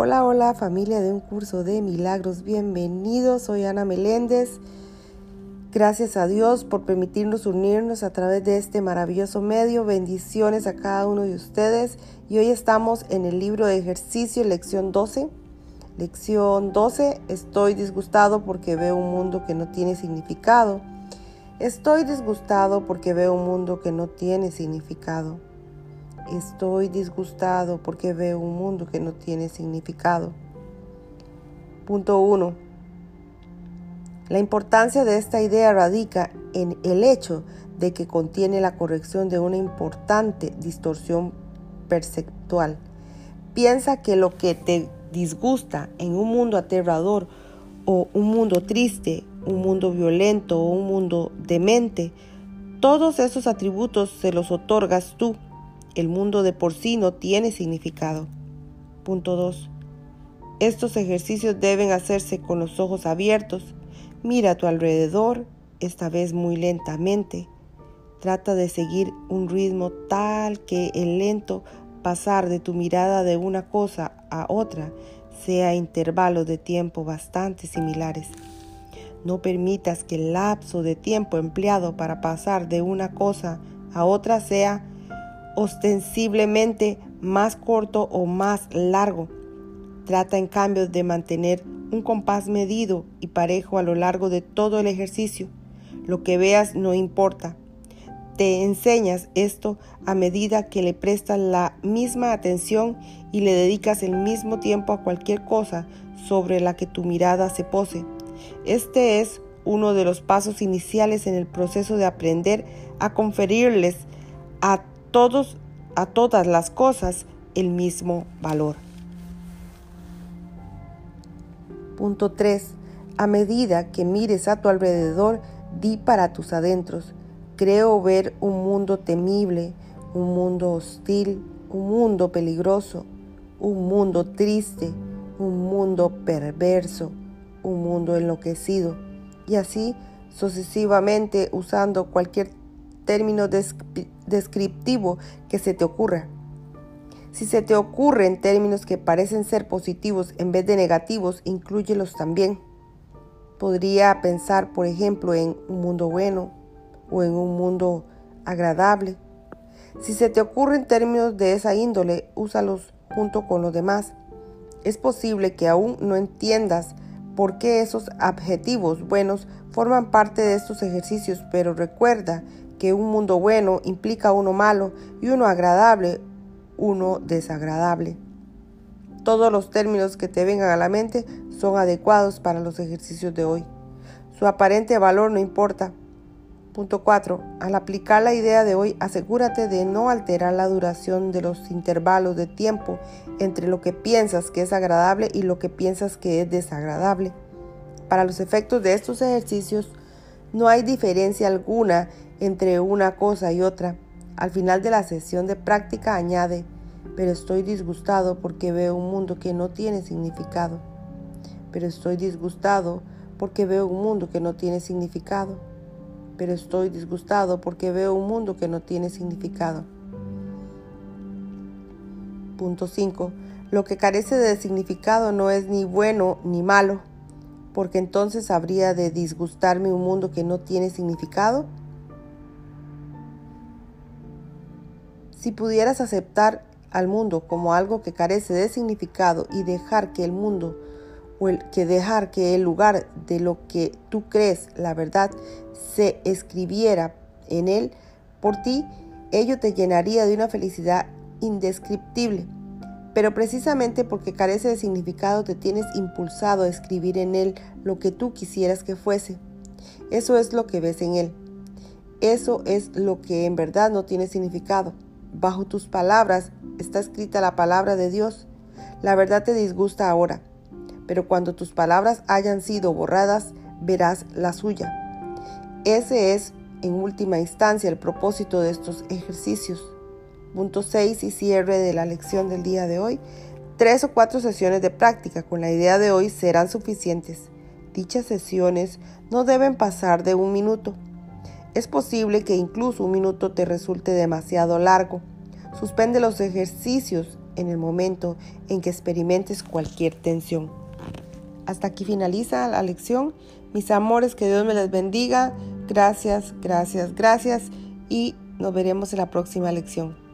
Hola, hola familia de un curso de milagros, bienvenidos, soy Ana Meléndez. Gracias a Dios por permitirnos unirnos a través de este maravilloso medio. Bendiciones a cada uno de ustedes. Y hoy estamos en el libro de ejercicio, lección 12. Lección 12, estoy disgustado porque veo un mundo que no tiene significado. Estoy disgustado porque veo un mundo que no tiene significado. Estoy disgustado porque veo un mundo que no tiene significado. Punto 1. La importancia de esta idea radica en el hecho de que contiene la corrección de una importante distorsión perceptual. Piensa que lo que te disgusta en un mundo aterrador o un mundo triste, un mundo violento o un mundo demente, todos esos atributos se los otorgas tú el mundo de por sí no tiene significado. Punto 2. Estos ejercicios deben hacerse con los ojos abiertos. Mira a tu alrededor, esta vez muy lentamente. Trata de seguir un ritmo tal que el lento pasar de tu mirada de una cosa a otra sea intervalos de tiempo bastante similares. No permitas que el lapso de tiempo empleado para pasar de una cosa a otra sea ostensiblemente más corto o más largo. Trata en cambio de mantener un compás medido y parejo a lo largo de todo el ejercicio. Lo que veas no importa. Te enseñas esto a medida que le prestas la misma atención y le dedicas el mismo tiempo a cualquier cosa sobre la que tu mirada se pose. Este es uno de los pasos iniciales en el proceso de aprender a conferirles a a todas las cosas el mismo valor. Punto 3. A medida que mires a tu alrededor, di para tus adentros. Creo ver un mundo temible, un mundo hostil, un mundo peligroso, un mundo triste, un mundo perverso, un mundo enloquecido. Y así sucesivamente usando cualquier término descriptivo que se te ocurra. Si se te ocurren términos que parecen ser positivos en vez de negativos, incluyelos también. Podría pensar, por ejemplo, en un mundo bueno o en un mundo agradable. Si se te ocurren términos de esa índole, úsalos junto con los demás. Es posible que aún no entiendas por qué esos adjetivos buenos forman parte de estos ejercicios, pero recuerda que un mundo bueno implica uno malo y uno agradable, uno desagradable. Todos los términos que te vengan a la mente son adecuados para los ejercicios de hoy. Su aparente valor no importa. Punto 4. Al aplicar la idea de hoy, asegúrate de no alterar la duración de los intervalos de tiempo entre lo que piensas que es agradable y lo que piensas que es desagradable. Para los efectos de estos ejercicios, no hay diferencia alguna entre una cosa y otra. Al final de la sesión de práctica añade, pero estoy disgustado porque veo un mundo que no tiene significado. Pero estoy disgustado porque veo un mundo que no tiene significado. Pero estoy disgustado porque veo un mundo que no tiene significado. Punto 5. Lo que carece de significado no es ni bueno ni malo, porque entonces habría de disgustarme un mundo que no tiene significado. Si pudieras aceptar al mundo como algo que carece de significado y dejar que el mundo o el, que dejar que el lugar de lo que tú crees la verdad se escribiera en él por ti, ello te llenaría de una felicidad indescriptible. Pero precisamente porque carece de significado te tienes impulsado a escribir en él lo que tú quisieras que fuese. Eso es lo que ves en él. Eso es lo que en verdad no tiene significado. Bajo tus palabras está escrita la palabra de Dios. La verdad te disgusta ahora, pero cuando tus palabras hayan sido borradas, verás la suya. Ese es, en última instancia, el propósito de estos ejercicios. Punto 6 y cierre de la lección del día de hoy. Tres o cuatro sesiones de práctica con la idea de hoy serán suficientes. Dichas sesiones no deben pasar de un minuto. Es posible que incluso un minuto te resulte demasiado largo. Suspende los ejercicios en el momento en que experimentes cualquier tensión. Hasta aquí finaliza la lección. Mis amores, que Dios me les bendiga. Gracias, gracias, gracias y nos veremos en la próxima lección.